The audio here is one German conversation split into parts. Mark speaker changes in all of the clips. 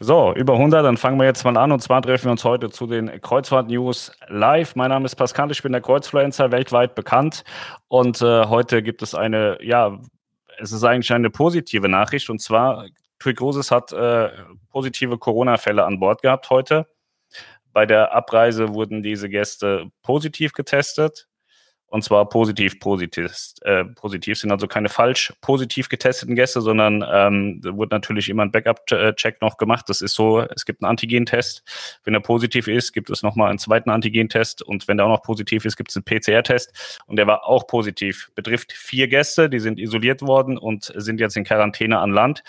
Speaker 1: So, über 100, dann fangen wir jetzt mal an. Und zwar treffen wir uns heute zu den Kreuzfahrt-News live. Mein Name ist Pascal, ich bin der Kreuzfluencer, weltweit bekannt. Und äh, heute gibt es eine, ja, es ist eigentlich eine positive Nachricht. Und zwar, TUI Cruises hat äh, positive Corona-Fälle an Bord gehabt heute. Bei der Abreise wurden diese Gäste positiv getestet und zwar positiv positiv. Äh, positiv sind also keine falsch positiv getesteten Gäste, sondern ähm, da wurde natürlich immer ein Backup-Check noch gemacht. Das ist so, es gibt einen Antigen-Test. Wenn er positiv ist, gibt es nochmal einen zweiten Antigen-Test und wenn der auch noch positiv ist, gibt es einen PCR-Test und der war auch positiv. Betrifft vier Gäste, die sind isoliert worden und sind jetzt in Quarantäne an Land.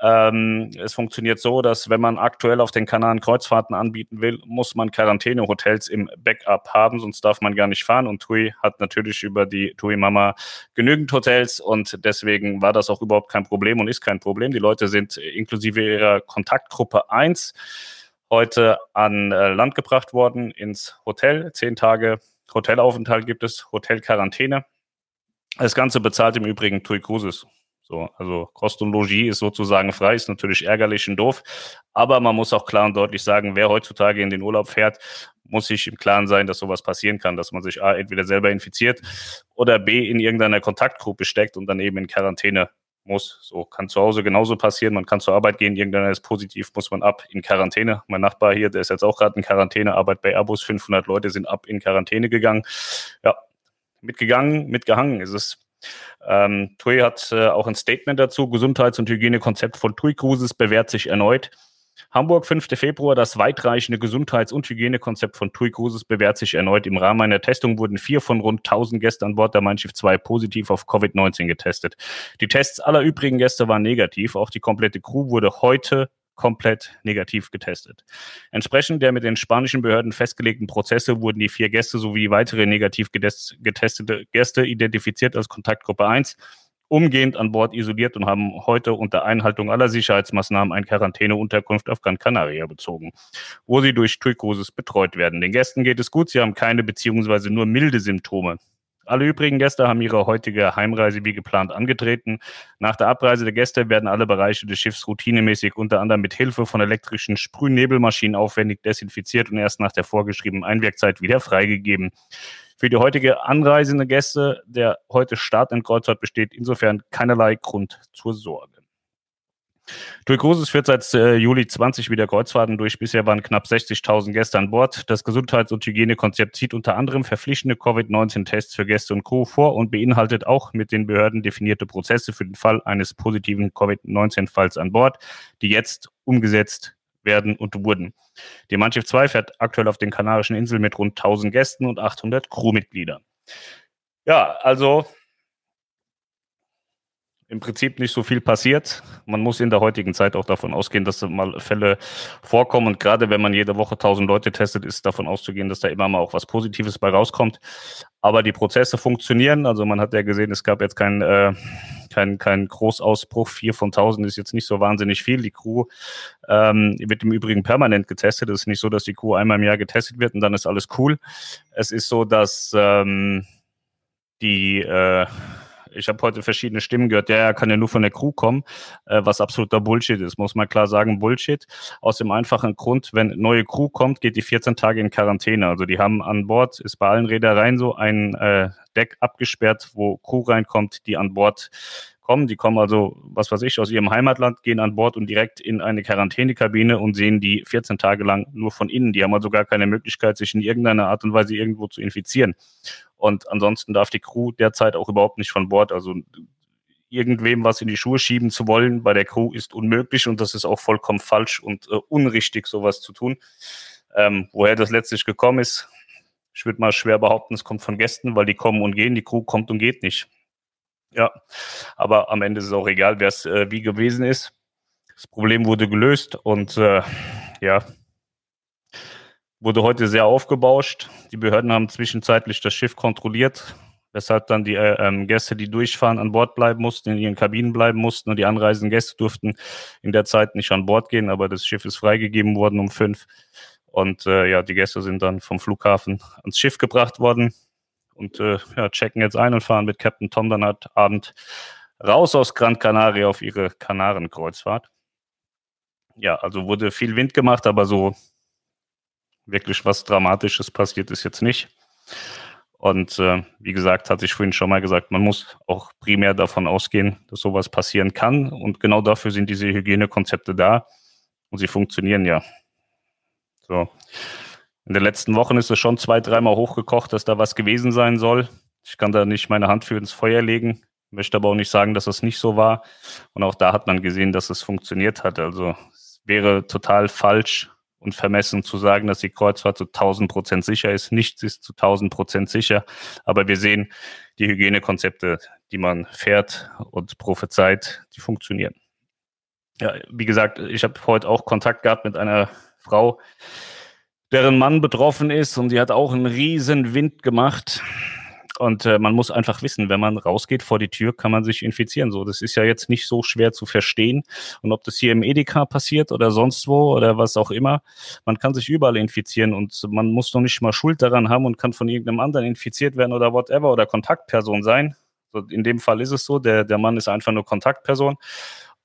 Speaker 1: Ähm, es funktioniert so, dass wenn man aktuell auf den Kanaren Kreuzfahrten anbieten will, muss man Quarantänehotels im Backup haben, sonst darf man gar nicht fahren. Und TUI hat natürlich über die TUI Mama genügend Hotels und deswegen war das auch überhaupt kein Problem und ist kein Problem. Die Leute sind inklusive ihrer Kontaktgruppe 1 heute an äh, Land gebracht worden ins Hotel. Zehn Tage Hotelaufenthalt gibt es, Hotelquarantäne. Das Ganze bezahlt im Übrigen TUI Cruises. So, also Kost und Logis ist sozusagen frei, ist natürlich ärgerlich und doof. Aber man muss auch klar und deutlich sagen, wer heutzutage in den Urlaub fährt, muss sich im Klaren sein, dass sowas passieren kann, dass man sich A, entweder selber infiziert oder B, in irgendeiner Kontaktgruppe steckt und dann eben in Quarantäne muss. So kann zu Hause genauso passieren. Man kann zur Arbeit gehen, irgendeiner ist positiv, muss man ab in Quarantäne. Mein Nachbar hier, der ist jetzt auch gerade in Quarantäne, arbeitet bei Airbus. 500 Leute sind ab in Quarantäne gegangen. Ja, mitgegangen, mitgehangen ist es ähm, TUI hat äh, auch ein Statement dazu. Gesundheits- und Hygienekonzept von TUI Cruises bewährt sich erneut. Hamburg, 5. Februar. Das weitreichende Gesundheits- und Hygienekonzept von TUI Cruises bewährt sich erneut. Im Rahmen einer Testung wurden vier von rund 1000 Gästen an Bord der Mein Schiff 2 positiv auf Covid-19 getestet. Die Tests aller übrigen Gäste waren negativ. Auch die komplette Crew wurde heute komplett negativ getestet. Entsprechend der mit den spanischen Behörden festgelegten Prozesse wurden die vier Gäste sowie weitere negativ getestete Gäste identifiziert als Kontaktgruppe 1 umgehend an Bord isoliert und haben heute unter Einhaltung aller Sicherheitsmaßnahmen eine Quarantäneunterkunft auf Gran Canaria bezogen, wo sie durch TUI Cruises betreut werden. Den Gästen geht es gut, sie haben keine bzw. nur milde Symptome. Alle übrigen Gäste haben ihre heutige Heimreise wie geplant angetreten. Nach der Abreise der Gäste werden alle Bereiche des Schiffs routinemäßig unter anderem mit Hilfe von elektrischen Sprühnebelmaschinen aufwendig desinfiziert und erst nach der vorgeschriebenen Einwirkzeit wieder freigegeben. Für die heutige anreisende Gäste der heute Start in Kreuzfahrt besteht insofern keinerlei Grund zur Sorge. TUI Cruises führt seit äh, Juli 20 wieder Kreuzfahrten durch. Bisher waren knapp 60.000 Gäste an Bord. Das Gesundheits- und Hygienekonzept zieht unter anderem verpflichtende Covid-19-Tests für Gäste und Crew vor und beinhaltet auch mit den Behörden definierte Prozesse für den Fall eines positiven Covid-19-Falls an Bord, die jetzt umgesetzt werden und wurden. Die Mannschaft 2 fährt aktuell auf den Kanarischen Inseln mit rund 1000 Gästen und 800 Crewmitgliedern. Ja, also im Prinzip nicht so viel passiert. Man muss in der heutigen Zeit auch davon ausgehen, dass mal Fälle vorkommen. Und gerade wenn man jede Woche 1000 Leute testet, ist davon auszugehen, dass da immer mal auch was Positives bei rauskommt. Aber die Prozesse funktionieren. Also man hat ja gesehen, es gab jetzt keinen äh, kein, kein Großausbruch. Vier von 1000 ist jetzt nicht so wahnsinnig viel. Die Crew ähm, wird im Übrigen permanent getestet. Es ist nicht so, dass die Crew einmal im Jahr getestet wird und dann ist alles cool. Es ist so, dass ähm, die äh, ich habe heute verschiedene Stimmen gehört, ja, er kann ja nur von der Crew kommen, äh, was absoluter Bullshit ist, muss man klar sagen, Bullshit. Aus dem einfachen Grund, wenn neue Crew kommt, geht die 14 Tage in Quarantäne. Also die haben an Bord, ist bei allen Reedereien so ein äh, Deck abgesperrt, wo Crew reinkommt, die an Bord kommen. Die kommen also, was weiß ich, aus ihrem Heimatland, gehen an Bord und direkt in eine Quarantänekabine und sehen die 14 Tage lang nur von innen. Die haben also gar keine Möglichkeit, sich in irgendeiner Art und Weise irgendwo zu infizieren. Und ansonsten darf die Crew derzeit auch überhaupt nicht von Bord. Also irgendwem was in die Schuhe schieben zu wollen bei der Crew ist unmöglich und das ist auch vollkommen falsch und äh, unrichtig, sowas zu tun. Ähm, woher das letztlich gekommen ist, ich würde mal schwer behaupten, es kommt von Gästen, weil die kommen und gehen, die Crew kommt und geht nicht. Ja, aber am Ende ist es auch egal, wer es äh, wie gewesen ist. Das Problem wurde gelöst und äh, ja, wurde heute sehr aufgebauscht. Die Behörden haben zwischenzeitlich das Schiff kontrolliert, weshalb dann die äh, ähm, Gäste, die durchfahren, an Bord bleiben mussten, in ihren Kabinen bleiben mussten und die anreisenden Gäste durften in der Zeit nicht an Bord gehen, aber das Schiff ist freigegeben worden um fünf. Und äh, ja, die Gäste sind dann vom Flughafen ans Schiff gebracht worden und äh, ja, checken jetzt ein und fahren mit Captain Tom dann halt Abend raus aus Gran Canaria auf ihre Kanarenkreuzfahrt. ja, also wurde viel Wind gemacht, aber so wirklich was Dramatisches passiert ist jetzt nicht. Und äh, wie gesagt, hatte ich vorhin schon mal gesagt, man muss auch primär davon ausgehen, dass sowas passieren kann. Und genau dafür sind diese Hygienekonzepte da. Und sie funktionieren ja. So. In den letzten Wochen ist es schon zwei, dreimal hochgekocht, dass da was gewesen sein soll. Ich kann da nicht meine Hand für ins Feuer legen, möchte aber auch nicht sagen, dass das nicht so war. Und auch da hat man gesehen, dass es funktioniert hat. Also es wäre total falsch, und vermessen zu sagen, dass die Kreuzfahrt zu 1000 Prozent sicher ist. Nichts ist zu 1000 Prozent sicher, aber wir sehen, die Hygienekonzepte, die man fährt und prophezeit, die funktionieren. Ja, wie gesagt, ich habe heute auch Kontakt gehabt mit einer Frau, deren Mann betroffen ist und die hat auch einen riesen Wind gemacht. Und äh, man muss einfach wissen, wenn man rausgeht vor die Tür, kann man sich infizieren. So, das ist ja jetzt nicht so schwer zu verstehen. Und ob das hier im Edeka passiert oder sonst wo oder was auch immer, man kann sich überall infizieren und man muss doch nicht mal Schuld daran haben und kann von irgendeinem anderen infiziert werden oder whatever oder Kontaktperson sein. So, in dem Fall ist es so, der, der Mann ist einfach nur Kontaktperson.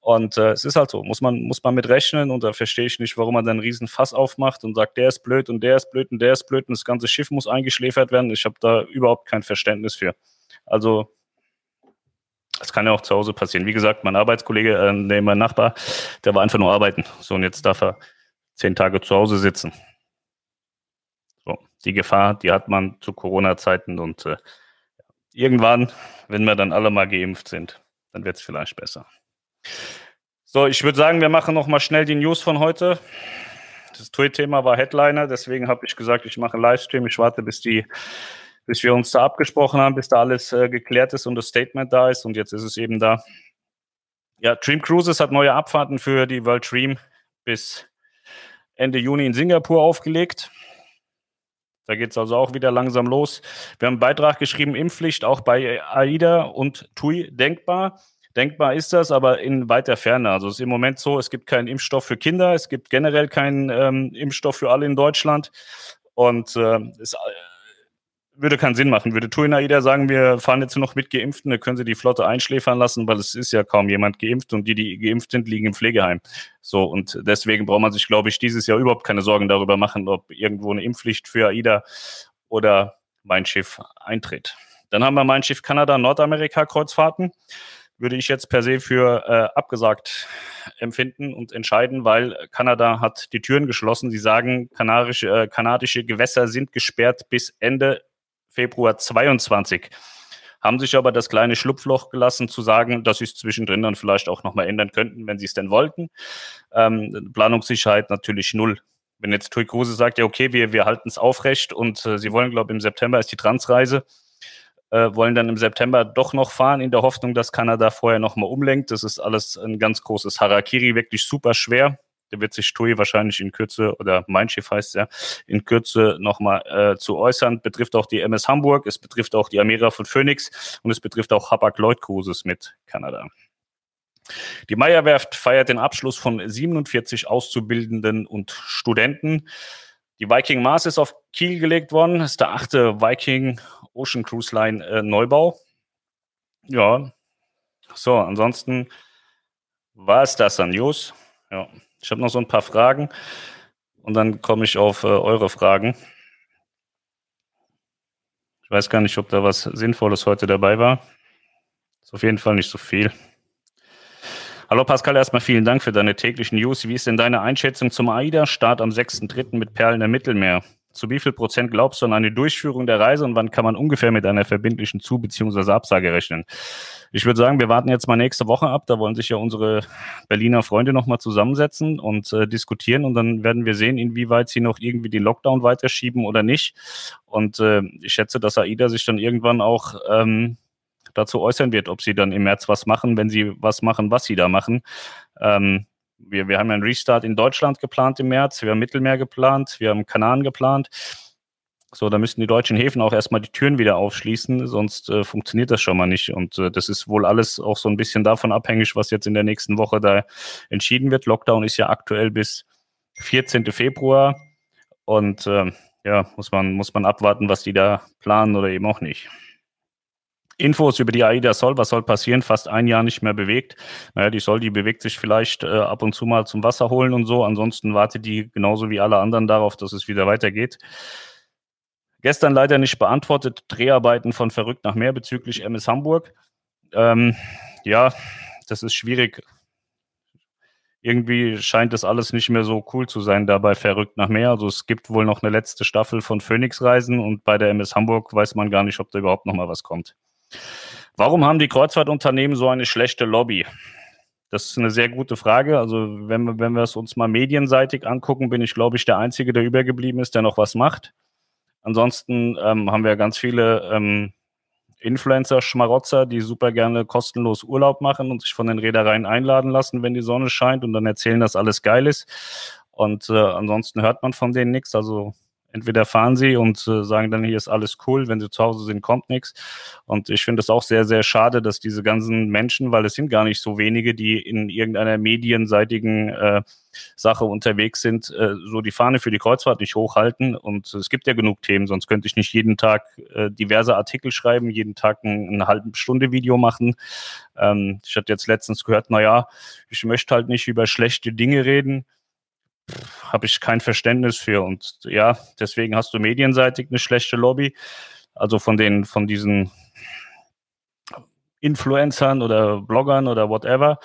Speaker 1: Und äh, es ist halt so, muss man, muss man mit rechnen und da verstehe ich nicht, warum man dann einen riesen Fass aufmacht und sagt, der ist blöd und der ist blöd und der ist blöd und das ganze Schiff muss eingeschläfert werden. Ich habe da überhaupt kein Verständnis für. Also das kann ja auch zu Hause passieren. Wie gesagt, mein Arbeitskollege, äh, nee, mein Nachbar, der war einfach nur arbeiten. So, und jetzt darf er zehn Tage zu Hause sitzen. So, die Gefahr, die hat man zu Corona-Zeiten und äh, irgendwann, wenn wir dann alle mal geimpft sind, dann wird es vielleicht besser. So, ich würde sagen, wir machen noch mal schnell die News von heute. Das TUI-Thema war Headliner, deswegen habe ich gesagt, ich mache einen Livestream. Ich warte, bis die, bis wir uns da abgesprochen haben, bis da alles äh, geklärt ist und das Statement da ist. Und jetzt ist es eben da. Ja, Dream Cruises hat neue Abfahrten für die World Dream bis Ende Juni in Singapur aufgelegt. Da geht es also auch wieder langsam los. Wir haben einen Beitrag geschrieben, Impfpflicht auch bei AIDA und TUI denkbar. Denkbar ist das, aber in weiter Ferne. Also es ist im Moment so, es gibt keinen Impfstoff für Kinder, es gibt generell keinen ähm, Impfstoff für alle in Deutschland. Und äh, es würde keinen Sinn machen. Würde Tuinaida sagen, wir fahren jetzt noch mit Geimpften, dann können sie die Flotte einschläfern lassen, weil es ist ja kaum jemand geimpft und die, die geimpft sind, liegen im Pflegeheim. So, und deswegen braucht man sich, glaube ich, dieses Jahr überhaupt keine Sorgen darüber machen, ob irgendwo eine Impfpflicht für AIDA oder mein Schiff eintritt. Dann haben wir mein Schiff Kanada, Nordamerika Kreuzfahrten würde ich jetzt per se für äh, abgesagt empfinden und entscheiden, weil Kanada hat die Türen geschlossen. Sie sagen, kanarische, äh, kanadische Gewässer sind gesperrt bis Ende Februar 22 haben sich aber das kleine Schlupfloch gelassen, zu sagen, dass sie es zwischendrin dann vielleicht auch nochmal ändern könnten, wenn sie es denn wollten. Ähm, Planungssicherheit natürlich null. Wenn jetzt Tui Kruse sagt, ja, okay, wir, wir halten es aufrecht und äh, sie wollen, glaube ich, im September ist die Transreise, äh, wollen dann im September doch noch fahren, in der Hoffnung, dass Kanada vorher nochmal umlenkt. Das ist alles ein ganz großes Harakiri, wirklich super schwer. Da wird sich Tui wahrscheinlich in Kürze, oder mein Schiff heißt ja, in Kürze nochmal äh, zu äußern. Betrifft auch die MS Hamburg, es betrifft auch die Amira von Phoenix und es betrifft auch Hapag-Lloyd Cruises mit Kanada. Die Meierwerft feiert den Abschluss von 47 Auszubildenden und Studenten. Die Viking Mars ist auf Kiel gelegt worden. Das ist der achte Viking Ocean Cruise Line äh, Neubau. Ja, so, ansonsten war es das an News. Ja, ich habe noch so ein paar Fragen und dann komme ich auf äh, eure Fragen. Ich weiß gar nicht, ob da was Sinnvolles heute dabei war. Ist auf jeden Fall nicht so viel. Hallo Pascal, erstmal vielen Dank für deine täglichen News. Wie ist denn deine Einschätzung zum AIDA-Start am 6.3. mit Perlen im Mittelmeer? Zu wie viel Prozent glaubst du an eine Durchführung der Reise und wann kann man ungefähr mit einer verbindlichen Zu- bzw. Absage rechnen? Ich würde sagen, wir warten jetzt mal nächste Woche ab. Da wollen sich ja unsere Berliner Freunde nochmal zusammensetzen und äh, diskutieren und dann werden wir sehen, inwieweit sie noch irgendwie den Lockdown weiterschieben oder nicht. Und äh, ich schätze, dass AIDA sich dann irgendwann auch ähm, dazu äußern wird, ob sie dann im März was machen, wenn sie was machen, was sie da machen. Ähm, wir, wir haben einen Restart in Deutschland geplant im März, wir haben Mittelmeer geplant, wir haben Kanaren geplant. So, da müssten die deutschen Häfen auch erstmal die Türen wieder aufschließen, sonst äh, funktioniert das schon mal nicht. Und äh, das ist wohl alles auch so ein bisschen davon abhängig, was jetzt in der nächsten Woche da entschieden wird. Lockdown ist ja aktuell bis 14. Februar. Und äh, ja, muss man, muss man abwarten, was die da planen oder eben auch nicht. Infos über die AIDA soll, was soll passieren, fast ein Jahr nicht mehr bewegt. Naja, die soll, die bewegt sich vielleicht äh, ab und zu mal zum Wasser holen und so. Ansonsten wartet die genauso wie alle anderen darauf, dass es wieder weitergeht. Gestern leider nicht beantwortet, Dreharbeiten von Verrückt nach Meer bezüglich MS Hamburg. Ähm, ja, das ist schwierig. Irgendwie scheint das alles nicht mehr so cool zu sein dabei Verrückt nach Meer. Also es gibt wohl noch eine letzte Staffel von Phoenix Reisen und bei der MS Hamburg weiß man gar nicht, ob da überhaupt noch mal was kommt. Warum haben die Kreuzfahrtunternehmen so eine schlechte Lobby? Das ist eine sehr gute Frage. Also wenn wir, wenn wir es uns mal medienseitig angucken, bin ich, glaube ich, der Einzige, der übergeblieben ist, der noch was macht. Ansonsten ähm, haben wir ganz viele ähm, Influencer, Schmarotzer, die super gerne kostenlos Urlaub machen und sich von den Reedereien einladen lassen, wenn die Sonne scheint und dann erzählen, dass alles geil ist. Und äh, ansonsten hört man von denen nichts. Also Entweder fahren sie und äh, sagen dann, hier ist alles cool, wenn sie zu Hause sind, kommt nichts. Und ich finde es auch sehr, sehr schade, dass diese ganzen Menschen, weil es sind gar nicht so wenige, die in irgendeiner medienseitigen äh, Sache unterwegs sind, äh, so die Fahne für die Kreuzfahrt nicht hochhalten. Und es gibt ja genug Themen, sonst könnte ich nicht jeden Tag äh, diverse Artikel schreiben, jeden Tag ein, eine halbe Stunde Video machen. Ähm, ich hatte jetzt letztens gehört, na ja, ich möchte halt nicht über schlechte Dinge reden habe ich kein Verständnis für. Und ja, deswegen hast du medienseitig eine schlechte Lobby. Also von den, von diesen Influencern oder Bloggern oder whatever.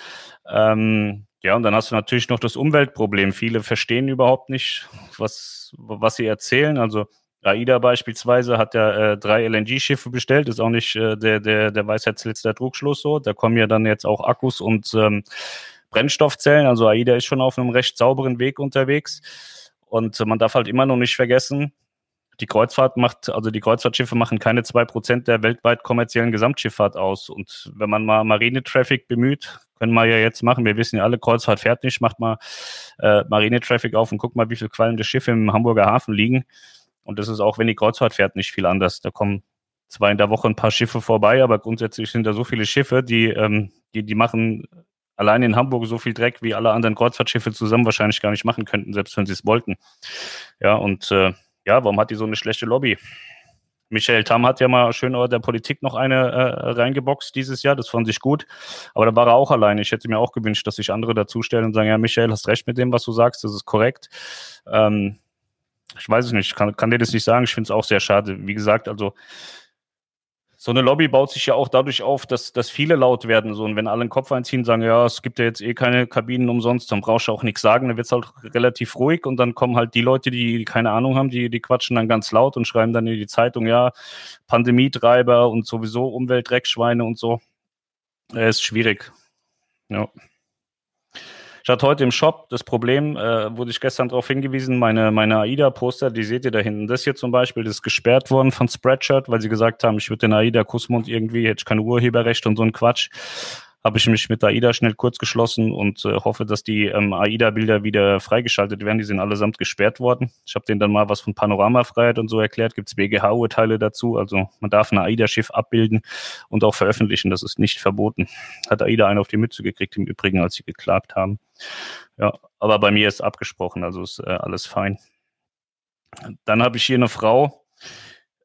Speaker 1: Ähm, ja, und dann hast du natürlich noch das Umweltproblem. Viele verstehen überhaupt nicht, was, was sie erzählen. Also AIDA beispielsweise hat ja äh, drei LNG-Schiffe bestellt, ist auch nicht äh, der, der, der Weisheitsletzter Trugschluss so. Da kommen ja dann jetzt auch Akkus und ähm, Brennstoffzellen. Also AIDA ist schon auf einem recht sauberen Weg unterwegs. Und man darf halt immer noch nicht vergessen, die Kreuzfahrt macht, also die Kreuzfahrtschiffe machen keine zwei Prozent der weltweit kommerziellen Gesamtschifffahrt aus. Und wenn man mal Marine-Traffic bemüht, können wir ja jetzt machen. Wir wissen ja alle, Kreuzfahrt fährt nicht. Macht mal äh, Marine-Traffic auf und guckt mal, wie viele qualmende Schiffe im Hamburger Hafen liegen. Und das ist auch, wenn die Kreuzfahrt fährt, nicht viel anders. Da kommen zwar in der Woche ein paar Schiffe vorbei, aber grundsätzlich sind da so viele Schiffe, die, ähm, die, die machen allein in Hamburg so viel Dreck, wie alle anderen Kreuzfahrtschiffe zusammen wahrscheinlich gar nicht machen könnten, selbst wenn sie es wollten. Ja, und äh, ja, warum hat die so eine schlechte Lobby? Michael Tam hat ja mal schön der Politik noch eine äh, reingeboxt dieses Jahr, das fand ich gut. Aber da war er auch alleine. Ich hätte mir auch gewünscht, dass sich andere dazustellen und sagen, ja, Michael, hast recht mit dem, was du sagst, das ist korrekt. Ähm, ich weiß es nicht, kann, kann dir das nicht sagen. Ich finde es auch sehr schade. Wie gesagt, also so eine Lobby baut sich ja auch dadurch auf, dass, dass viele laut werden. So, und wenn alle den Kopf einziehen, sagen, ja, es gibt ja jetzt eh keine Kabinen umsonst, dann brauchst du auch nichts sagen, dann wird es halt relativ ruhig und dann kommen halt die Leute, die keine Ahnung haben, die, die quatschen dann ganz laut und schreiben dann in die Zeitung, ja, Pandemietreiber und sowieso Umweltdreckschweine und so. Äh, ist schwierig. Ja. Ich hatte heute im Shop das Problem, äh, wurde ich gestern darauf hingewiesen, meine, meine AIDA-Poster, die seht ihr da hinten. Das hier zum Beispiel, das ist gesperrt worden von Spreadshirt, weil sie gesagt haben, ich würde den AIDA-Kussmund irgendwie, hätte ich kein Urheberrecht und so ein Quatsch habe ich mich mit AIDA schnell kurz geschlossen und äh, hoffe, dass die ähm, AIDA-Bilder wieder freigeschaltet werden. Die sind allesamt gesperrt worden. Ich habe denen dann mal was von Panoramafreiheit und so erklärt. Gibt es BGH-Urteile dazu. Also man darf ein AIDA-Schiff abbilden und auch veröffentlichen. Das ist nicht verboten. Hat AIDA einen auf die Mütze gekriegt, im Übrigen, als sie geklagt haben. Ja, aber bei mir ist abgesprochen, also ist äh, alles fein. Dann habe ich hier eine Frau,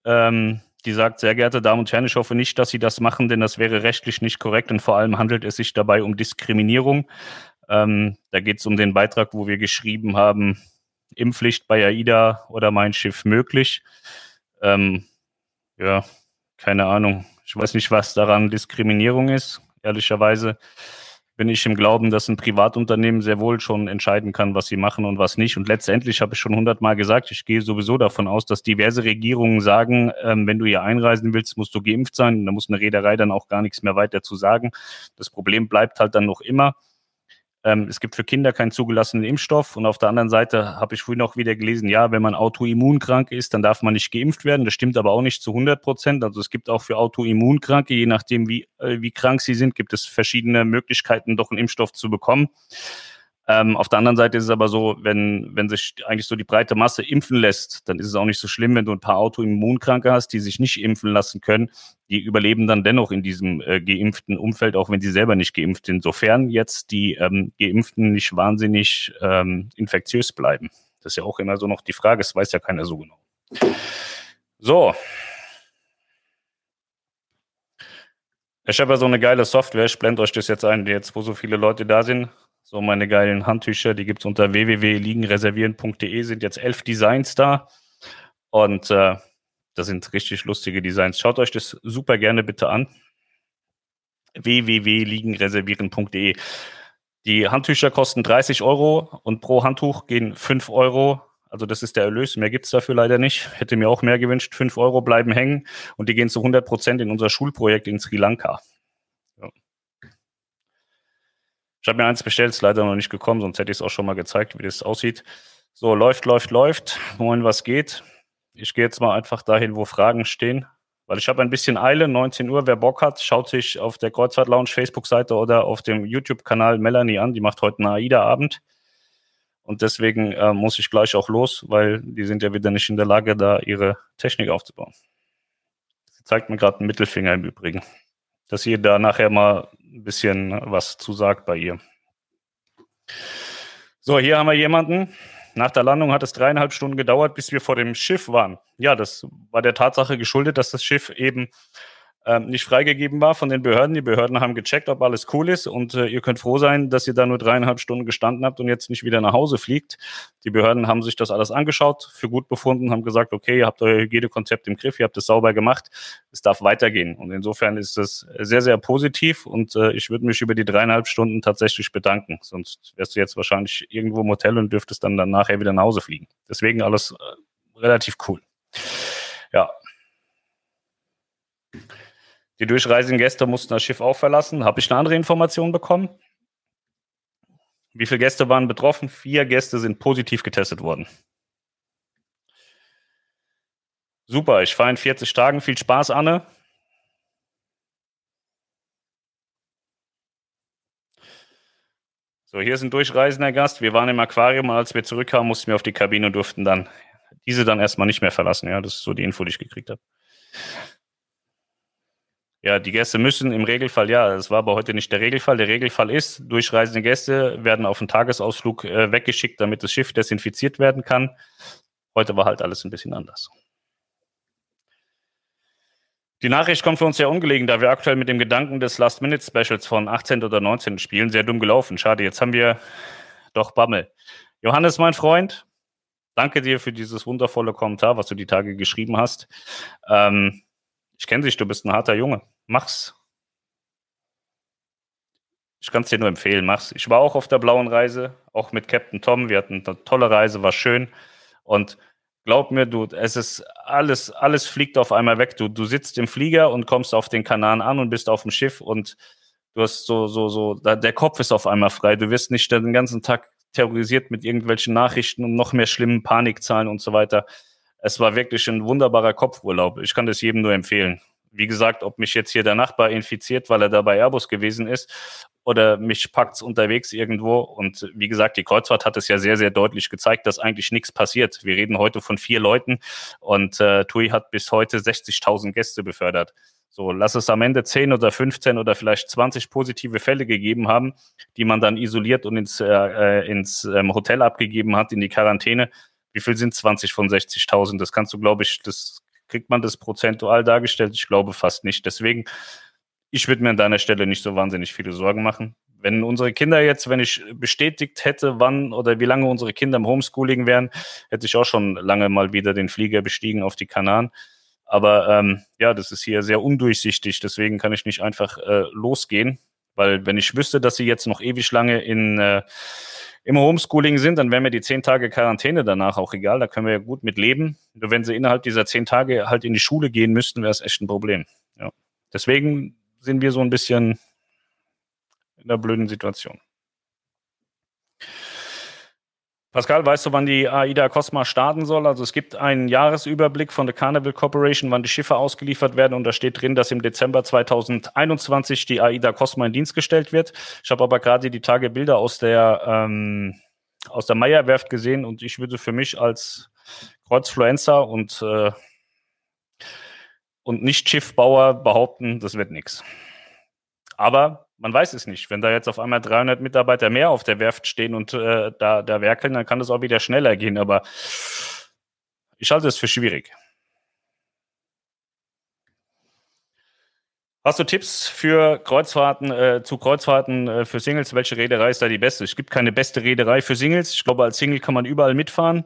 Speaker 1: ähm, die sagt, sehr geehrte Damen und Herren, ich hoffe nicht, dass Sie das machen, denn das wäre rechtlich nicht korrekt und vor allem handelt es sich dabei um Diskriminierung. Ähm, da geht es um den Beitrag, wo wir geschrieben haben, Impfpflicht bei AIDA oder mein Schiff möglich. Ähm, ja, keine Ahnung. Ich weiß nicht, was daran Diskriminierung ist, ehrlicherweise bin ich im Glauben, dass ein Privatunternehmen sehr wohl schon entscheiden kann, was sie machen und was nicht. Und letztendlich habe ich schon hundertmal gesagt, ich gehe sowieso davon aus, dass diverse Regierungen sagen, ähm, wenn du hier einreisen willst, musst du geimpft sein. Da muss eine Reederei dann auch gar nichts mehr weiter zu sagen. Das Problem bleibt halt dann noch immer ähm, es gibt für Kinder keinen zugelassenen Impfstoff. Und auf der anderen Seite habe ich vorhin auch wieder gelesen, ja, wenn man autoimmunkrank ist, dann darf man nicht geimpft werden. Das stimmt aber auch nicht zu 100 Prozent. Also es gibt auch für Autoimmunkranke, je nachdem, wie, äh, wie krank sie sind, gibt es verschiedene Möglichkeiten, doch einen Impfstoff zu bekommen. Ähm, auf der anderen Seite ist es aber so, wenn, wenn sich eigentlich so die breite Masse impfen lässt, dann ist es auch nicht so schlimm, wenn du ein paar Autoimmunkranke hast, die sich nicht impfen lassen können. Die überleben dann dennoch in diesem äh, geimpften Umfeld, auch wenn sie selber nicht geimpft sind. Sofern jetzt die ähm, Geimpften nicht wahnsinnig ähm, infektiös bleiben. Das ist ja auch immer so noch die Frage, das weiß ja keiner so genau. So. Ich habe ja so eine geile Software, ich blende euch das jetzt ein, jetzt wo so viele Leute da sind. So meine geilen Handtücher, die gibt es unter www.liegenreservieren.de, sind jetzt elf Designs da. Und äh, das sind richtig lustige Designs. Schaut euch das super gerne bitte an. www.liegenreservieren.de. Die Handtücher kosten 30 Euro und pro Handtuch gehen 5 Euro. Also das ist der Erlös. Mehr gibt es dafür leider nicht. Hätte mir auch mehr gewünscht. 5 Euro bleiben hängen und die gehen zu 100 Prozent in unser Schulprojekt in Sri Lanka. Ja. Ich habe mir eins bestellt, ist leider noch nicht gekommen, sonst hätte ich es auch schon mal gezeigt, wie das aussieht. So, läuft, läuft, läuft. Moin, was geht? Ich gehe jetzt mal einfach dahin, wo Fragen stehen, weil ich habe ein bisschen Eile. 19 Uhr, wer Bock hat, schaut sich auf der Kreuzfahrt Lounge Facebook-Seite oder auf dem YouTube-Kanal Melanie an. Die macht heute einen AIDA-Abend. Und deswegen äh, muss ich gleich auch los, weil die sind ja wieder nicht in der Lage, da ihre Technik aufzubauen. Sie zeigt mir gerade einen Mittelfinger im Übrigen, dass ihr da nachher mal ein bisschen was zu sagt bei ihr. So, hier haben wir jemanden, nach der Landung hat es dreieinhalb Stunden gedauert, bis wir vor dem Schiff waren. Ja, das war der Tatsache geschuldet, dass das Schiff eben ähm, nicht freigegeben war von den Behörden. Die Behörden haben gecheckt, ob alles cool ist und äh, ihr könnt froh sein, dass ihr da nur dreieinhalb Stunden gestanden habt und jetzt nicht wieder nach Hause fliegt. Die Behörden haben sich das alles angeschaut, für gut befunden, haben gesagt, okay, ihr habt euer Hygienekonzept im Griff, ihr habt es sauber gemacht, es darf weitergehen. Und insofern ist das sehr, sehr positiv und äh, ich würde mich über die dreieinhalb Stunden tatsächlich bedanken. Sonst wärst du jetzt wahrscheinlich irgendwo im Hotel und dürftest dann, dann nachher wieder nach Hause fliegen. Deswegen alles äh, relativ cool. Ja. Die durchreisenden Gäste mussten das Schiff auch verlassen. Habe ich eine andere Information bekommen? Wie viele Gäste waren betroffen? Vier Gäste sind positiv getestet worden. Super, ich fahre in 40 Tagen. Viel Spaß, Anne. So, hier ist ein durchreisender Gast. Wir waren im Aquarium, als wir zurückkamen, mussten wir auf die Kabine und durften dann diese dann erstmal nicht mehr verlassen. Ja, das ist so die Info, die ich gekriegt habe. Ja, die Gäste müssen im Regelfall, ja, das war aber heute nicht der Regelfall. Der Regelfall ist, durchreisende Gäste werden auf einen Tagesausflug äh, weggeschickt, damit das Schiff desinfiziert werden kann. Heute war halt alles ein bisschen anders. Die Nachricht kommt für uns sehr ungelegen, da wir aktuell mit dem Gedanken des Last-Minute-Specials von 18 oder 19 spielen. Sehr dumm gelaufen. Schade, jetzt haben wir doch Bammel. Johannes, mein Freund, danke dir für dieses wundervolle Kommentar, was du die Tage geschrieben hast. Ähm, ich kenne dich, du bist ein harter Junge mach's. Ich kann es dir nur empfehlen, mach's. Ich war auch auf der blauen Reise, auch mit Captain Tom. Wir hatten eine tolle Reise, war schön. Und glaub mir, du, es ist alles, alles fliegt auf einmal weg. Du, du sitzt im Flieger und kommst auf den Kanaren an und bist auf dem Schiff und du hast so, so, so, der Kopf ist auf einmal frei. Du wirst nicht den ganzen Tag terrorisiert mit irgendwelchen Nachrichten und noch mehr schlimmen Panikzahlen und so weiter. Es war wirklich ein wunderbarer Kopfurlaub. Ich kann das jedem nur empfehlen wie gesagt, ob mich jetzt hier der Nachbar infiziert, weil er da bei Airbus gewesen ist, oder mich packt's unterwegs irgendwo. Und wie gesagt, die Kreuzfahrt hat es ja sehr, sehr deutlich gezeigt, dass eigentlich nichts passiert. Wir reden heute von vier Leuten und äh, TUI hat bis heute 60.000 Gäste befördert. So, lass es am Ende 10 oder 15 oder vielleicht 20 positive Fälle gegeben haben, die man dann isoliert und ins, äh, äh ins ähm, Hotel abgegeben hat, in die Quarantäne. Wie viel sind 20 von 60.000? Das kannst du, glaube ich, das Kriegt man das prozentual dargestellt? Ich glaube fast nicht. Deswegen, ich würde mir an deiner Stelle nicht so wahnsinnig viele Sorgen machen. Wenn unsere Kinder jetzt, wenn ich bestätigt hätte, wann oder wie lange unsere Kinder im Homeschooling wären, hätte ich auch schon lange mal wieder den Flieger bestiegen auf die Kanaren. Aber ähm, ja, das ist hier sehr undurchsichtig, deswegen kann ich nicht einfach äh, losgehen, weil wenn ich wüsste, dass sie jetzt noch ewig lange in äh, im Homeschooling sind, dann wäre mir die zehn Tage Quarantäne danach auch egal. Da können wir ja gut mit leben. Nur wenn sie innerhalb dieser zehn Tage halt in die Schule gehen müssten, wäre es echt ein Problem. Ja. Deswegen sind wir so ein bisschen in einer blöden Situation. Pascal, weißt du, wann die AIDA Cosma starten soll? Also es gibt einen Jahresüberblick von der Carnival Corporation, wann die Schiffe ausgeliefert werden und da steht drin, dass im Dezember 2021 die AIDA Cosma in Dienst gestellt wird. Ich habe aber gerade die Tage Bilder aus der ähm, aus der Meierwerft gesehen und ich würde für mich als Kreuzfluencer und äh, und nicht Schiffbauer behaupten, das wird nichts. Aber man weiß es nicht. Wenn da jetzt auf einmal 300 Mitarbeiter mehr auf der Werft stehen und äh, da, da werkeln, dann kann das auch wieder schneller gehen. Aber ich halte es für schwierig. Hast du Tipps für Kreuzfahrten, äh, zu Kreuzfahrten äh, für Singles? Welche Reederei ist da die beste? Es gibt keine beste Reederei für Singles. Ich glaube, als Single kann man überall mitfahren.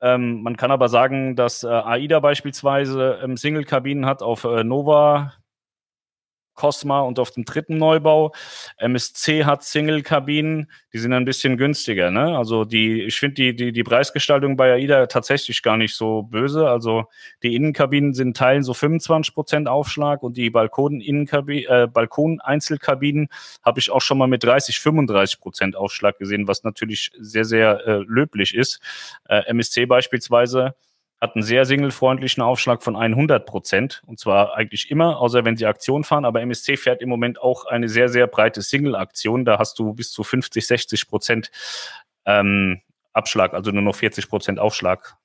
Speaker 1: Ähm, man kann aber sagen, dass äh, AIDA beispielsweise ähm, Single-Kabinen hat auf äh, Nova, Cosma und auf dem dritten Neubau. MSC hat Single-Kabinen, die sind ein bisschen günstiger. Ne? Also die, ich finde die, die, die Preisgestaltung bei AIDA tatsächlich gar nicht so böse. Also die Innenkabinen sind teilen so 25% Aufschlag und die Balkon äh, Balkon-Einzelkabinen habe ich auch schon mal mit 30, 35% Aufschlag gesehen, was natürlich sehr, sehr äh, löblich ist. Äh, MSC beispielsweise hat einen sehr singlefreundlichen Aufschlag von 100 Prozent. Und zwar eigentlich immer, außer wenn sie Aktion fahren. Aber MSC fährt im Moment auch eine sehr, sehr breite Single-Aktion. Da hast du bis zu 50, 60 Prozent ähm, Abschlag, also nur noch 40 Prozent Aufschlag.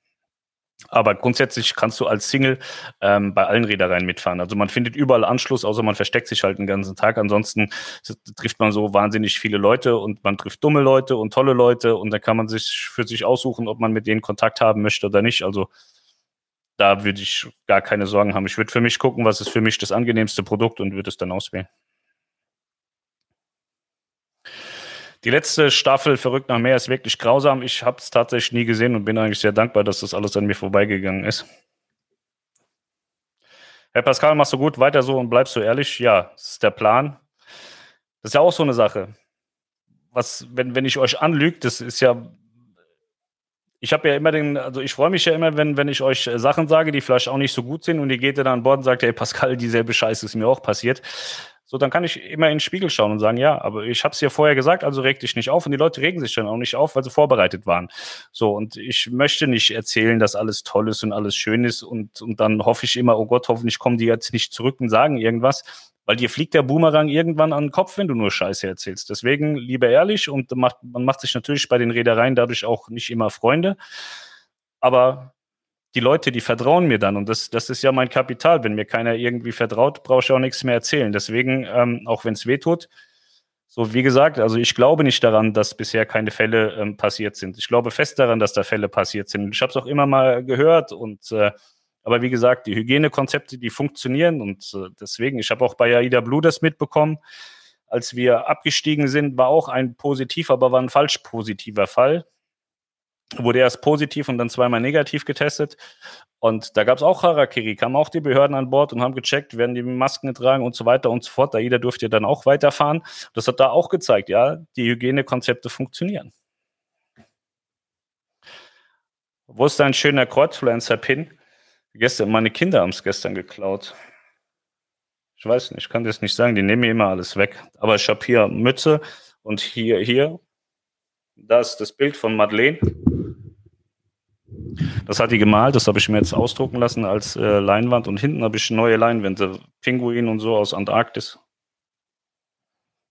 Speaker 1: Aber grundsätzlich kannst du als Single ähm, bei allen Reedereien mitfahren. Also man findet überall Anschluss, außer man versteckt sich halt den ganzen Tag. Ansonsten trifft man so wahnsinnig viele Leute und man trifft dumme Leute und tolle Leute und dann kann man sich für sich aussuchen, ob man mit denen Kontakt haben möchte oder nicht. Also da würde ich gar keine Sorgen haben. Ich würde für mich gucken, was ist für mich das angenehmste Produkt und würde es dann auswählen. Die letzte Staffel Verrückt nach Meer ist wirklich grausam. Ich habe es tatsächlich nie gesehen und bin eigentlich sehr dankbar, dass das alles an mir vorbeigegangen ist. Herr Pascal, machst du gut, weiter so und bleibst du ehrlich? Ja, das ist der Plan. Das ist ja auch so eine Sache. Was, wenn, wenn ich euch anlüge, das ist ja. Ich habe ja immer den, also ich freue mich ja immer, wenn, wenn ich euch Sachen sage, die vielleicht auch nicht so gut sind und ihr geht dann an Bord und sagt, hey Pascal, dieselbe Scheiße ist mir auch passiert. So, dann kann ich immer in den Spiegel schauen und sagen, ja, aber ich habe es dir vorher gesagt, also reg dich nicht auf. Und die Leute regen sich dann auch nicht auf, weil sie vorbereitet waren. So, und ich möchte nicht erzählen, dass alles toll ist und alles schön ist. Und, und dann hoffe ich immer, oh Gott, hoffentlich kommen die jetzt nicht zurück und sagen irgendwas. Weil dir fliegt der Boomerang irgendwann an den Kopf, wenn du nur Scheiße erzählst. Deswegen lieber ehrlich und macht, man macht sich natürlich bei den Reedereien dadurch auch nicht immer Freunde. Aber die Leute, die vertrauen mir dann. Und das, das ist ja mein Kapital. Wenn mir keiner irgendwie vertraut, brauche ich auch nichts mehr erzählen. Deswegen, ähm, auch wenn es weh tut, so wie gesagt, also ich glaube nicht daran, dass bisher keine Fälle ähm, passiert sind. Ich glaube fest daran, dass da Fälle passiert sind. Ich habe es auch immer mal gehört und äh, aber wie gesagt, die Hygienekonzepte, die funktionieren und äh, deswegen, ich habe auch bei AIDA Blue das mitbekommen. Als wir abgestiegen sind, war auch ein positiv, aber war ein falsch positiver Fall wurde erst positiv und dann zweimal negativ getestet. Und da gab es auch Harakiri, kamen auch die Behörden an Bord und haben gecheckt, werden die Masken getragen und so weiter und so fort. Da jeder durfte dann auch weiterfahren. Das hat da auch gezeigt, ja, die Hygienekonzepte funktionieren. Wo ist dein schöner Kreuzfluencer-Pin? Gestern, meine Kinder haben es gestern geklaut. Ich weiß nicht, ich kann das nicht sagen, die nehmen mir immer alles weg. Aber ich habe hier Mütze und hier, hier, das ist das Bild von Madeleine. Das hat die gemalt, das habe ich mir jetzt ausdrucken lassen als äh, Leinwand und hinten habe ich neue Leinwände, Pinguin und so aus Antarktis.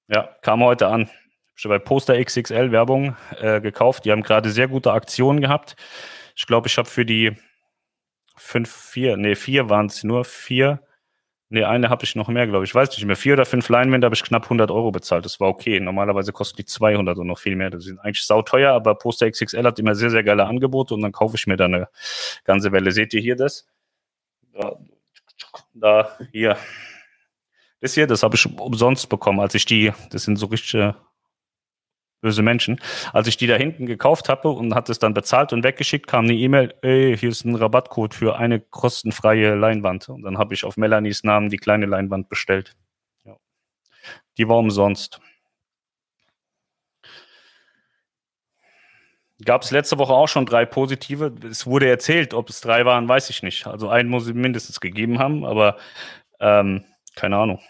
Speaker 1: Ja, kam heute an. Ich habe bei Poster XXL Werbung äh, gekauft. Die haben gerade sehr gute Aktionen gehabt. Ich glaube, ich habe für die fünf, vier, nee, vier waren es nur, vier Nee, eine habe ich noch mehr, glaube ich. Ich weiß nicht mehr. Vier oder fünf Leinwände habe ich knapp 100 Euro bezahlt. Das war okay. Normalerweise kosten die 200 und noch viel mehr. Das sind eigentlich sauteuer, aber Poster XXL hat immer sehr, sehr geile Angebote und dann kaufe ich mir da eine ganze Welle. Seht ihr hier das? Da, da hier. Das hier, das habe ich umsonst bekommen, als ich die, das sind so richtige böse Menschen. Als ich die da hinten gekauft habe und hat es dann bezahlt und weggeschickt, kam eine E-Mail, ey, hier ist ein Rabattcode für eine kostenfreie Leinwand. Und dann habe ich auf Melanies Namen die kleine Leinwand bestellt. Ja. Die war umsonst. Gab es letzte Woche auch schon drei positive. Es wurde erzählt, ob es drei waren, weiß ich nicht. Also einen muss ich mindestens gegeben haben, aber ähm, keine Ahnung.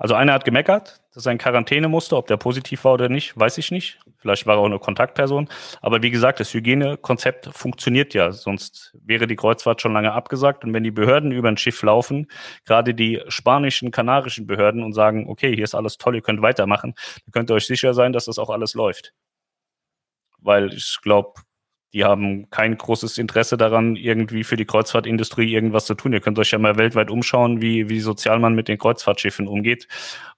Speaker 1: Also einer hat gemeckert, dass er in Quarantäne musste, ob der positiv war oder nicht, weiß ich nicht. Vielleicht war er auch eine Kontaktperson. Aber wie gesagt, das Hygienekonzept funktioniert ja, sonst wäre die Kreuzfahrt schon lange abgesagt. Und wenn die Behörden über ein Schiff laufen, gerade die spanischen, kanarischen Behörden und sagen, okay, hier ist alles toll, ihr könnt weitermachen, dann könnt ihr euch sicher sein, dass das auch alles läuft. Weil ich glaube, die haben kein großes Interesse daran, irgendwie für die Kreuzfahrtindustrie irgendwas zu tun. Ihr könnt euch ja mal weltweit umschauen, wie, wie sozial man mit den Kreuzfahrtschiffen umgeht.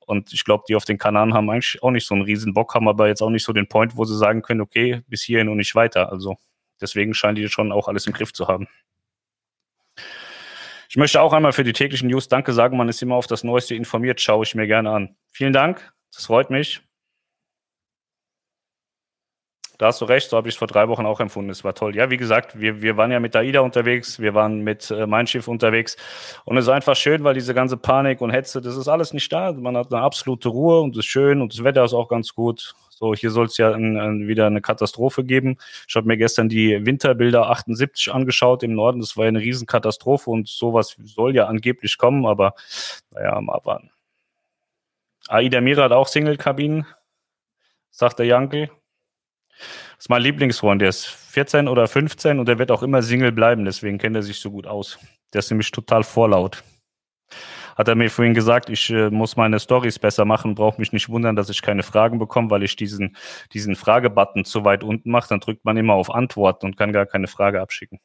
Speaker 1: Und ich glaube, die auf den Kanaren haben eigentlich auch nicht so einen riesen Bock, haben aber jetzt auch nicht so den Point, wo sie sagen können, okay, bis hierhin und nicht weiter. Also deswegen scheinen die schon auch alles im Griff zu haben. Ich möchte auch einmal für die täglichen News Danke sagen. Man ist immer auf das Neueste informiert. Schaue ich mir gerne an. Vielen Dank. Das freut mich. Da hast du recht, so habe ich es vor drei Wochen auch empfunden. Es war toll. Ja, wie gesagt, wir, wir waren ja mit AIDA unterwegs, wir waren mit äh, Mein Schiff unterwegs. Und es ist einfach schön, weil diese ganze Panik und Hetze, das ist alles nicht da. Man hat eine absolute Ruhe und es ist schön und das Wetter ist auch ganz gut. So, hier soll es ja ein, ein, wieder eine Katastrophe geben. Ich habe mir gestern die Winterbilder 78 angeschaut im Norden. Das war ja eine Riesenkatastrophe und sowas soll ja angeblich kommen, aber naja, mal abwarten. Aida Mira hat auch Single-Kabinen, sagt der Jankel. Das ist mein Lieblingsfreund, der ist 14 oder 15 und der wird auch immer Single bleiben, deswegen kennt er sich so gut aus. Der ist nämlich total vorlaut. Hat er mir vorhin gesagt, ich äh, muss meine Stories besser machen, brauche mich nicht wundern, dass ich keine Fragen bekomme, weil ich diesen, diesen Fragebutton zu weit unten mache. Dann drückt man immer auf Antworten und kann gar keine Frage abschicken.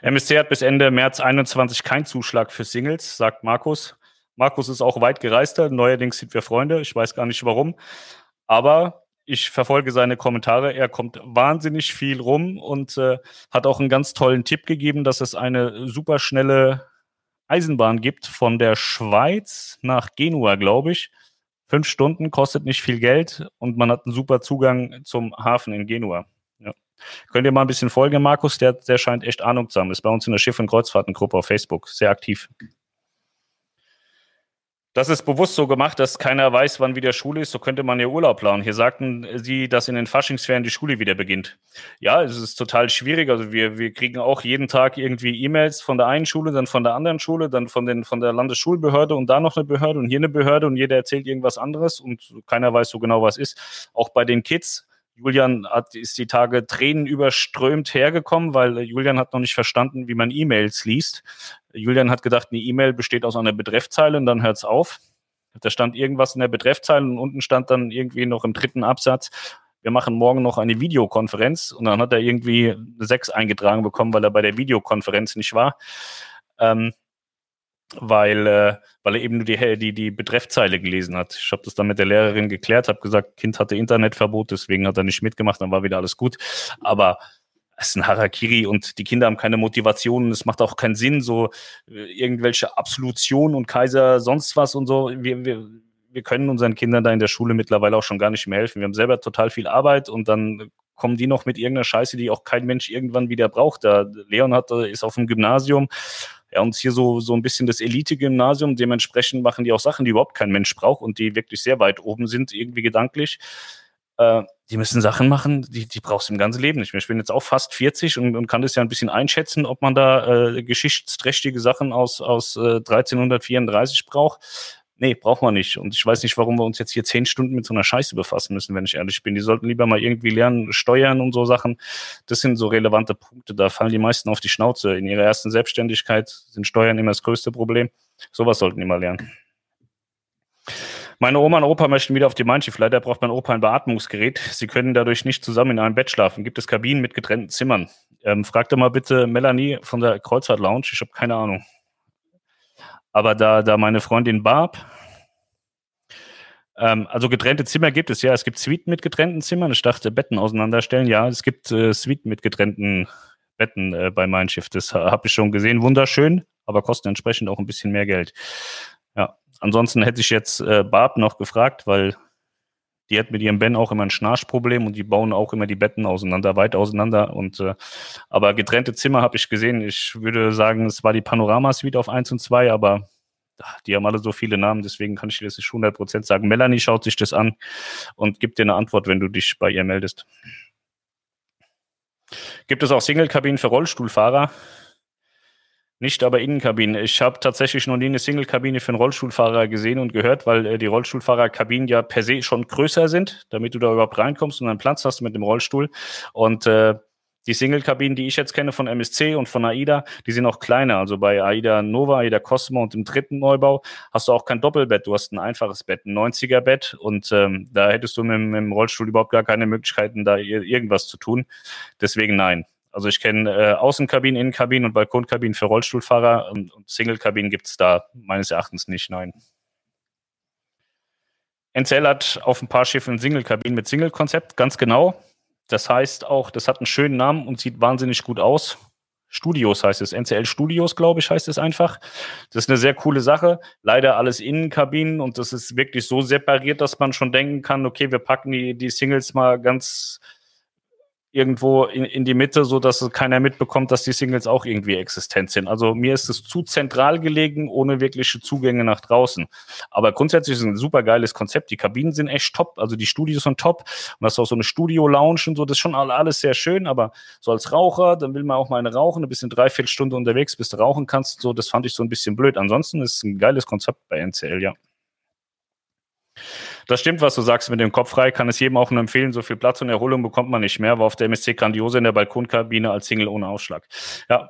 Speaker 1: MSC hat bis Ende März 21 keinen Zuschlag für Singles, sagt Markus. Markus ist auch weit gereister. Neuerdings sind wir Freunde. Ich weiß gar nicht warum. Aber ich verfolge seine Kommentare. Er kommt wahnsinnig viel rum und äh, hat auch einen ganz tollen Tipp gegeben, dass es eine super schnelle Eisenbahn gibt von der Schweiz nach Genua, glaube ich. Fünf Stunden kostet nicht viel Geld und man hat einen super Zugang zum Hafen in Genua. Ja. Könnt ihr mal ein bisschen folgen, Markus? Der, der scheint echt Ahnung zu haben. Ist bei uns in der Schiff- und Kreuzfahrtengruppe auf Facebook sehr aktiv. Das ist bewusst so gemacht, dass keiner weiß, wann wieder Schule ist. So könnte man ja Urlaub planen. Hier sagten Sie, dass in den Faschingsferien die Schule wieder beginnt. Ja, es ist total schwierig. Also wir, wir kriegen auch jeden Tag irgendwie E-Mails von der einen Schule, dann von der anderen Schule, dann von, den, von der Landesschulbehörde und da noch eine Behörde und hier eine Behörde und jeder erzählt irgendwas anderes und keiner weiß so genau, was ist. Auch bei den Kids. Julian hat, ist die Tage Tränen überströmt hergekommen, weil Julian hat noch nicht verstanden, wie man E-Mails liest. Julian hat gedacht, eine E-Mail besteht aus einer Betreffzeile und dann hört es auf. Da stand irgendwas in der Betreffzeile und unten stand dann irgendwie noch im dritten Absatz, wir machen morgen noch eine Videokonferenz und dann hat er irgendwie eine 6 eingetragen bekommen, weil er bei der Videokonferenz nicht war. Ähm, weil, äh, weil er eben nur die, die, die Betreffzeile gelesen hat. Ich habe das dann mit der Lehrerin geklärt, habe gesagt, Kind hatte Internetverbot, deswegen hat er nicht mitgemacht, dann war wieder alles gut. Aber es ist ein Harakiri und die Kinder haben keine Motivation und es macht auch keinen Sinn, so äh, irgendwelche Absolution und Kaiser sonst was und so. Wir, wir, wir können unseren Kindern da in der Schule mittlerweile auch schon gar nicht mehr helfen. Wir haben selber total viel Arbeit und dann kommen die noch mit irgendeiner Scheiße, die auch kein Mensch irgendwann wieder braucht. Da Leon hat, ist auf dem Gymnasium, ja, und hier so, so ein bisschen das Elite-Gymnasium. Dementsprechend machen die auch Sachen, die überhaupt kein Mensch braucht und die wirklich sehr weit oben sind, irgendwie gedanklich. Äh, die müssen Sachen machen, die, die brauchst du im ganzen Leben nicht mehr. Ich bin jetzt auch fast 40 und, und kann das ja ein bisschen einschätzen, ob man da äh, geschichtsträchtige Sachen aus, aus äh, 1334 braucht. Nee, braucht man nicht. Und ich weiß nicht, warum wir uns jetzt hier zehn Stunden mit so einer Scheiße befassen müssen, wenn ich ehrlich bin. Die sollten lieber mal irgendwie lernen, steuern und so Sachen. Das sind so relevante Punkte. Da fallen die meisten auf die Schnauze. In ihrer ersten Selbstständigkeit sind Steuern immer das größte Problem. Sowas sollten die mal lernen. Meine Oma und Opa möchten wieder auf die Mein Schiff. Leider braucht mein Opa ein Beatmungsgerät. Sie können dadurch nicht zusammen in einem Bett schlafen. Gibt es Kabinen mit getrennten Zimmern? Ähm, frag doch mal bitte Melanie von der Kreuzfahrt Lounge. Ich habe keine Ahnung. Aber da, da meine Freundin Barb, ähm, also getrennte Zimmer gibt es, ja. Es gibt Suiten mit getrennten Zimmern. Ich dachte, Betten auseinanderstellen. Ja, es gibt äh, Suiten mit getrennten Betten äh, bei Mein. Das habe ich schon gesehen. Wunderschön, aber kosten entsprechend auch ein bisschen mehr Geld. Ansonsten hätte ich jetzt äh, Barb noch gefragt, weil die hat mit ihrem Ben auch immer ein Schnarchproblem und die bauen auch immer die Betten auseinander, weit auseinander. Und äh, aber getrennte Zimmer habe ich gesehen. Ich würde sagen, es war die Panorama-Suite auf 1 und 2, aber die haben alle so viele Namen, deswegen kann ich dir das nicht 100% sagen. Melanie schaut sich das an und gibt dir eine Antwort, wenn du dich bei ihr meldest. Gibt es auch Single-Kabinen für Rollstuhlfahrer? Nicht aber Innenkabinen. Ich habe tatsächlich noch nie eine Single-Kabine für einen Rollstuhlfahrer gesehen und gehört, weil äh, die Rollstuhlfahrerkabinen ja per se schon größer sind, damit du da überhaupt reinkommst und einen Platz hast mit dem Rollstuhl. Und äh, die Single-Kabinen, die ich jetzt kenne von MSC und von AIDA, die sind auch kleiner. Also bei AIDA Nova, AIDA Cosmo und im dritten Neubau hast du auch kein Doppelbett. Du hast ein einfaches Bett, ein 90er-Bett. Und ähm, da hättest du mit, mit, dem Rollstuhl überhaupt gar keine Möglichkeiten, da irgendwas zu tun. Deswegen nein. Also ich kenne äh, Außenkabinen, Innenkabinen und Balkonkabinen für Rollstuhlfahrer und, und Single-Kabinen gibt es da meines Erachtens nicht, nein. NCL hat auf ein paar Schiffen Single-Kabinen mit Single-Konzept, ganz genau. Das heißt auch, das hat einen schönen Namen und sieht wahnsinnig gut aus. Studios heißt es. NCL Studios, glaube ich, heißt es einfach. Das ist eine sehr coole Sache. Leider alles Innenkabinen und das ist wirklich so separiert, dass man schon denken kann, okay, wir packen die, die Singles mal ganz irgendwo in, in die Mitte, so dass keiner mitbekommt, dass die Singles auch irgendwie existent sind. Also mir ist es zu zentral gelegen, ohne wirkliche Zugänge nach draußen. Aber grundsätzlich ist es ein super geiles Konzept. Die Kabinen sind echt top, also die Studios sind top. Und das ist auch so eine Studio-Lounge und so, das ist schon alles sehr schön, aber so als Raucher, dann will man auch mal eine rauchen, ein bisschen dreiviertel Stunde unterwegs, bis du rauchen kannst. So, das fand ich so ein bisschen blöd. Ansonsten ist es ein geiles Konzept bei NCL, ja. Das stimmt, was du sagst mit dem Kopf frei. Kann es jedem auch nur empfehlen. So viel Platz und Erholung bekommt man nicht mehr. War auf der MSC Grandiose in der Balkonkabine als Single ohne Ausschlag. Ja,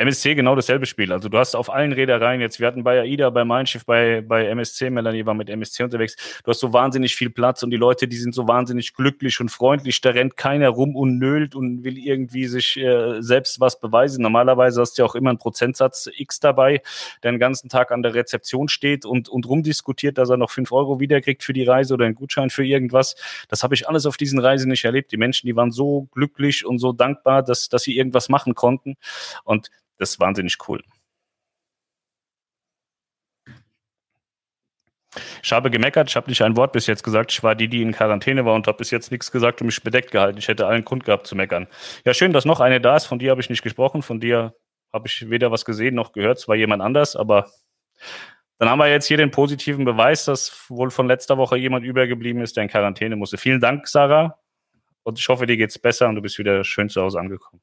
Speaker 1: MSC genau dasselbe Spiel. Also du hast auf allen Reedereien jetzt, wir hatten bei AIDA, bei Mein Schiff, bei, bei MSC, Melanie war mit MSC unterwegs, du hast so wahnsinnig viel Platz und die Leute, die sind so wahnsinnig glücklich und freundlich, da rennt keiner rum und nölt und will irgendwie sich äh, selbst was beweisen. Normalerweise hast du ja auch immer einen Prozentsatz X dabei, der den ganzen Tag an der Rezeption steht und, und rumdiskutiert, dass er noch fünf Euro wiederkriegt für die Reise oder einen Gutschein für irgendwas. Das habe ich alles auf diesen Reisen nicht erlebt. Die Menschen, die waren so glücklich und so dankbar, dass, dass sie irgendwas machen konnten. Und das ist wahnsinnig cool. Ich habe gemeckert, ich habe nicht ein Wort bis jetzt gesagt. Ich war die, die in Quarantäne war und habe bis jetzt nichts gesagt und mich bedeckt gehalten. Ich hätte allen Grund gehabt zu meckern. Ja, schön, dass noch eine da ist. Von dir habe ich nicht gesprochen. Von dir habe ich weder was gesehen noch gehört. Es war jemand anders, aber dann haben wir jetzt hier den positiven Beweis, dass wohl von letzter Woche jemand übergeblieben ist, der in Quarantäne musste. Vielen Dank, Sarah. Und ich hoffe, dir geht es besser und du bist wieder schön zu Hause angekommen.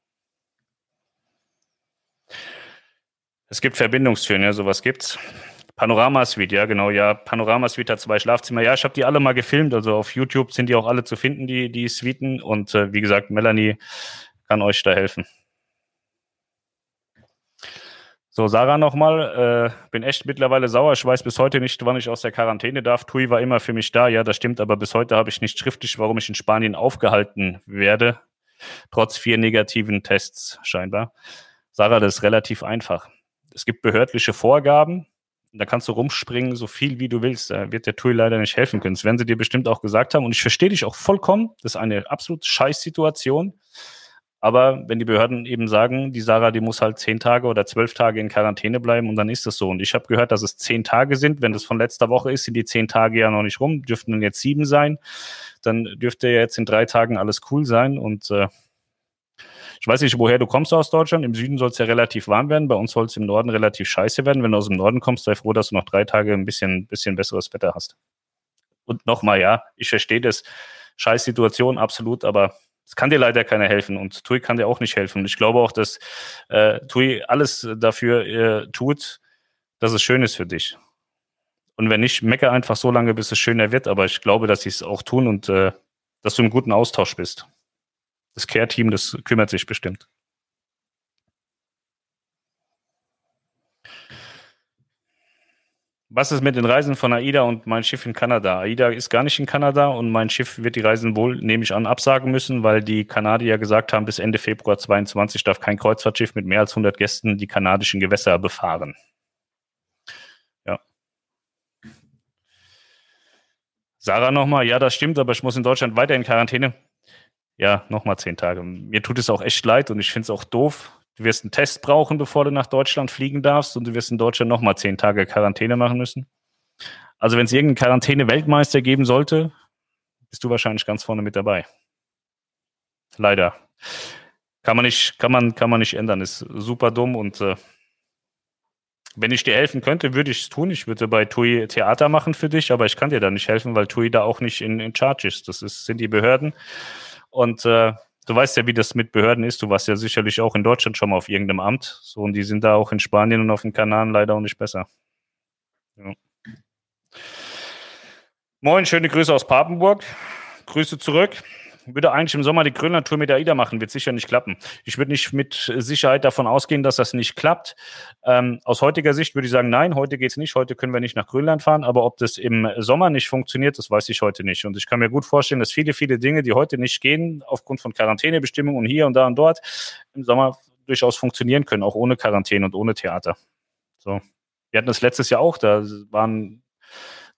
Speaker 1: Es gibt Verbindungstüren, ja, sowas gibt's. Panorama-Suite, ja, genau, ja. Panorama-Suite hat zwei Schlafzimmer. Ja, ich habe die alle mal gefilmt, also auf YouTube sind die auch alle zu finden, die, die Suiten. Und äh, wie gesagt, Melanie kann euch da helfen. So, Sarah nochmal. Äh, bin echt mittlerweile sauer. Ich weiß bis heute nicht, wann ich aus der Quarantäne darf. Tui war immer für mich da. Ja, das stimmt, aber bis heute habe ich nicht schriftlich, warum ich in Spanien aufgehalten werde. Trotz vier negativen Tests scheinbar. Sarah, das ist relativ einfach es gibt behördliche Vorgaben. Da kannst du rumspringen, so viel wie du willst. Da wird der Tool leider nicht helfen können. Das werden sie dir bestimmt auch gesagt haben. Und ich verstehe dich auch vollkommen. Das ist eine absolut scheiß Situation. Aber wenn die Behörden eben sagen, die Sarah, die muss halt zehn Tage oder zwölf Tage in Quarantäne bleiben und dann ist das so. Und ich habe gehört, dass es zehn Tage sind. Wenn das von letzter Woche ist, sind die zehn Tage ja noch nicht rum, dürften dann jetzt sieben sein. Dann dürfte ja jetzt in drei Tagen alles cool sein. Und äh, ich weiß nicht, woher du kommst aus Deutschland. Im Süden soll es ja relativ warm werden. Bei uns soll es im Norden relativ scheiße werden. Wenn du aus dem Norden kommst, sei froh, dass du noch drei Tage ein bisschen, bisschen besseres Wetter hast. Und nochmal, ja, ich verstehe das. Scheiß Situation, absolut, aber es kann dir leider keiner helfen und TUI kann dir auch nicht helfen. Ich glaube auch, dass äh, TUI alles dafür äh, tut, dass es schön ist für dich. Und wenn nicht, mecke einfach so lange, bis es schöner wird. Aber ich glaube, dass sie es auch tun und äh, dass du im guten Austausch bist das Care-Team, das kümmert sich bestimmt. Was ist mit den Reisen von AIDA und mein Schiff in Kanada? AIDA ist gar nicht in Kanada und mein Schiff wird die Reisen wohl, nehme ich an, absagen müssen, weil die Kanadier gesagt haben, bis Ende Februar 22 darf kein Kreuzfahrtschiff mit mehr als 100 Gästen die kanadischen Gewässer befahren. Ja. Sarah nochmal, ja, das stimmt, aber ich muss in Deutschland weiter in Quarantäne ja, nochmal zehn Tage. Mir tut es auch echt leid und ich finde es auch doof. Du wirst einen Test brauchen, bevor du nach Deutschland fliegen darfst und du wirst in Deutschland nochmal zehn Tage Quarantäne machen müssen. Also wenn es irgendeinen Quarantäne-Weltmeister geben sollte, bist du wahrscheinlich ganz vorne mit dabei. Leider. Kann man nicht, kann man, kann man nicht ändern. Ist super dumm und äh, wenn ich dir helfen könnte, würde ich es tun. Ich würde bei TUI Theater machen für dich, aber ich kann dir da nicht helfen, weil TUI da auch nicht in, in Charge ist. Das ist, sind die Behörden. Und äh, du weißt ja, wie das mit Behörden ist. Du warst ja sicherlich auch in Deutschland schon mal auf irgendeinem Amt. So, und die sind da auch in Spanien und auf den Kanaren leider auch nicht besser. Ja. Moin, schöne Grüße aus Papenburg. Grüße zurück würde eigentlich im Sommer die Grönland-Tour mit AIDA machen, wird sicher nicht klappen. Ich würde nicht mit Sicherheit davon ausgehen, dass das nicht klappt. Ähm, aus heutiger Sicht würde ich sagen, nein, heute geht es nicht, heute können wir nicht nach Grönland fahren, aber ob das im Sommer nicht funktioniert, das weiß ich heute nicht. Und ich kann mir gut vorstellen, dass viele, viele Dinge, die heute nicht gehen, aufgrund von Quarantänebestimmungen und hier und da und dort, im Sommer durchaus funktionieren können, auch ohne Quarantäne und ohne Theater. So. Wir hatten das letztes Jahr auch, da waren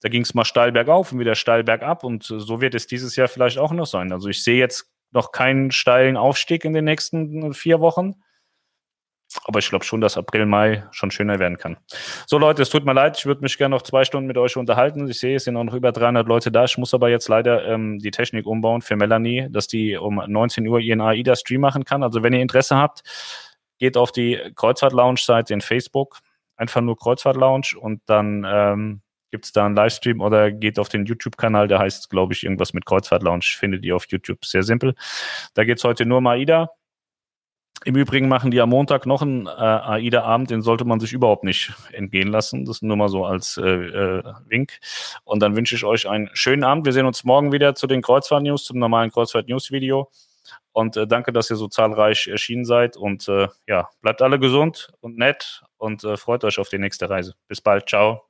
Speaker 1: da ging es mal steil bergauf und wieder steil bergab und so wird es dieses Jahr vielleicht auch noch sein. Also ich sehe jetzt noch keinen steilen Aufstieg in den nächsten vier Wochen. aber ich glaube schon, dass April, Mai schon schöner werden kann. So Leute, es tut mir leid, ich würde mich gerne noch zwei Stunden mit euch unterhalten. Ich sehe, es sind auch noch über 300 Leute da. Ich muss aber jetzt leider ähm, die Technik umbauen für Melanie, dass die um 19 Uhr ihren AIDA-Stream machen kann. Also wenn ihr Interesse habt, geht auf die Kreuzfahrt-Lounge-Seite in Facebook, einfach nur Kreuzfahrt-Lounge und dann ähm, gibt es da einen Livestream oder geht auf den YouTube-Kanal, der heißt, glaube ich, irgendwas mit Kreuzfahrt-Lounge, findet ihr auf YouTube. Sehr simpel. Da geht es heute nur um AIDA. Im Übrigen machen die am Montag noch einen äh, AIDA-Abend, den sollte man sich überhaupt nicht entgehen lassen. Das nur mal so als äh, äh, Wink. Und dann wünsche ich euch einen schönen Abend. Wir sehen uns morgen wieder zu den Kreuzfahrt-News, zum normalen Kreuzfahrt-News-Video. Und äh, danke, dass ihr so zahlreich erschienen seid. Und äh, ja, bleibt alle gesund und nett und äh, freut euch auf die nächste Reise. Bis bald. Ciao.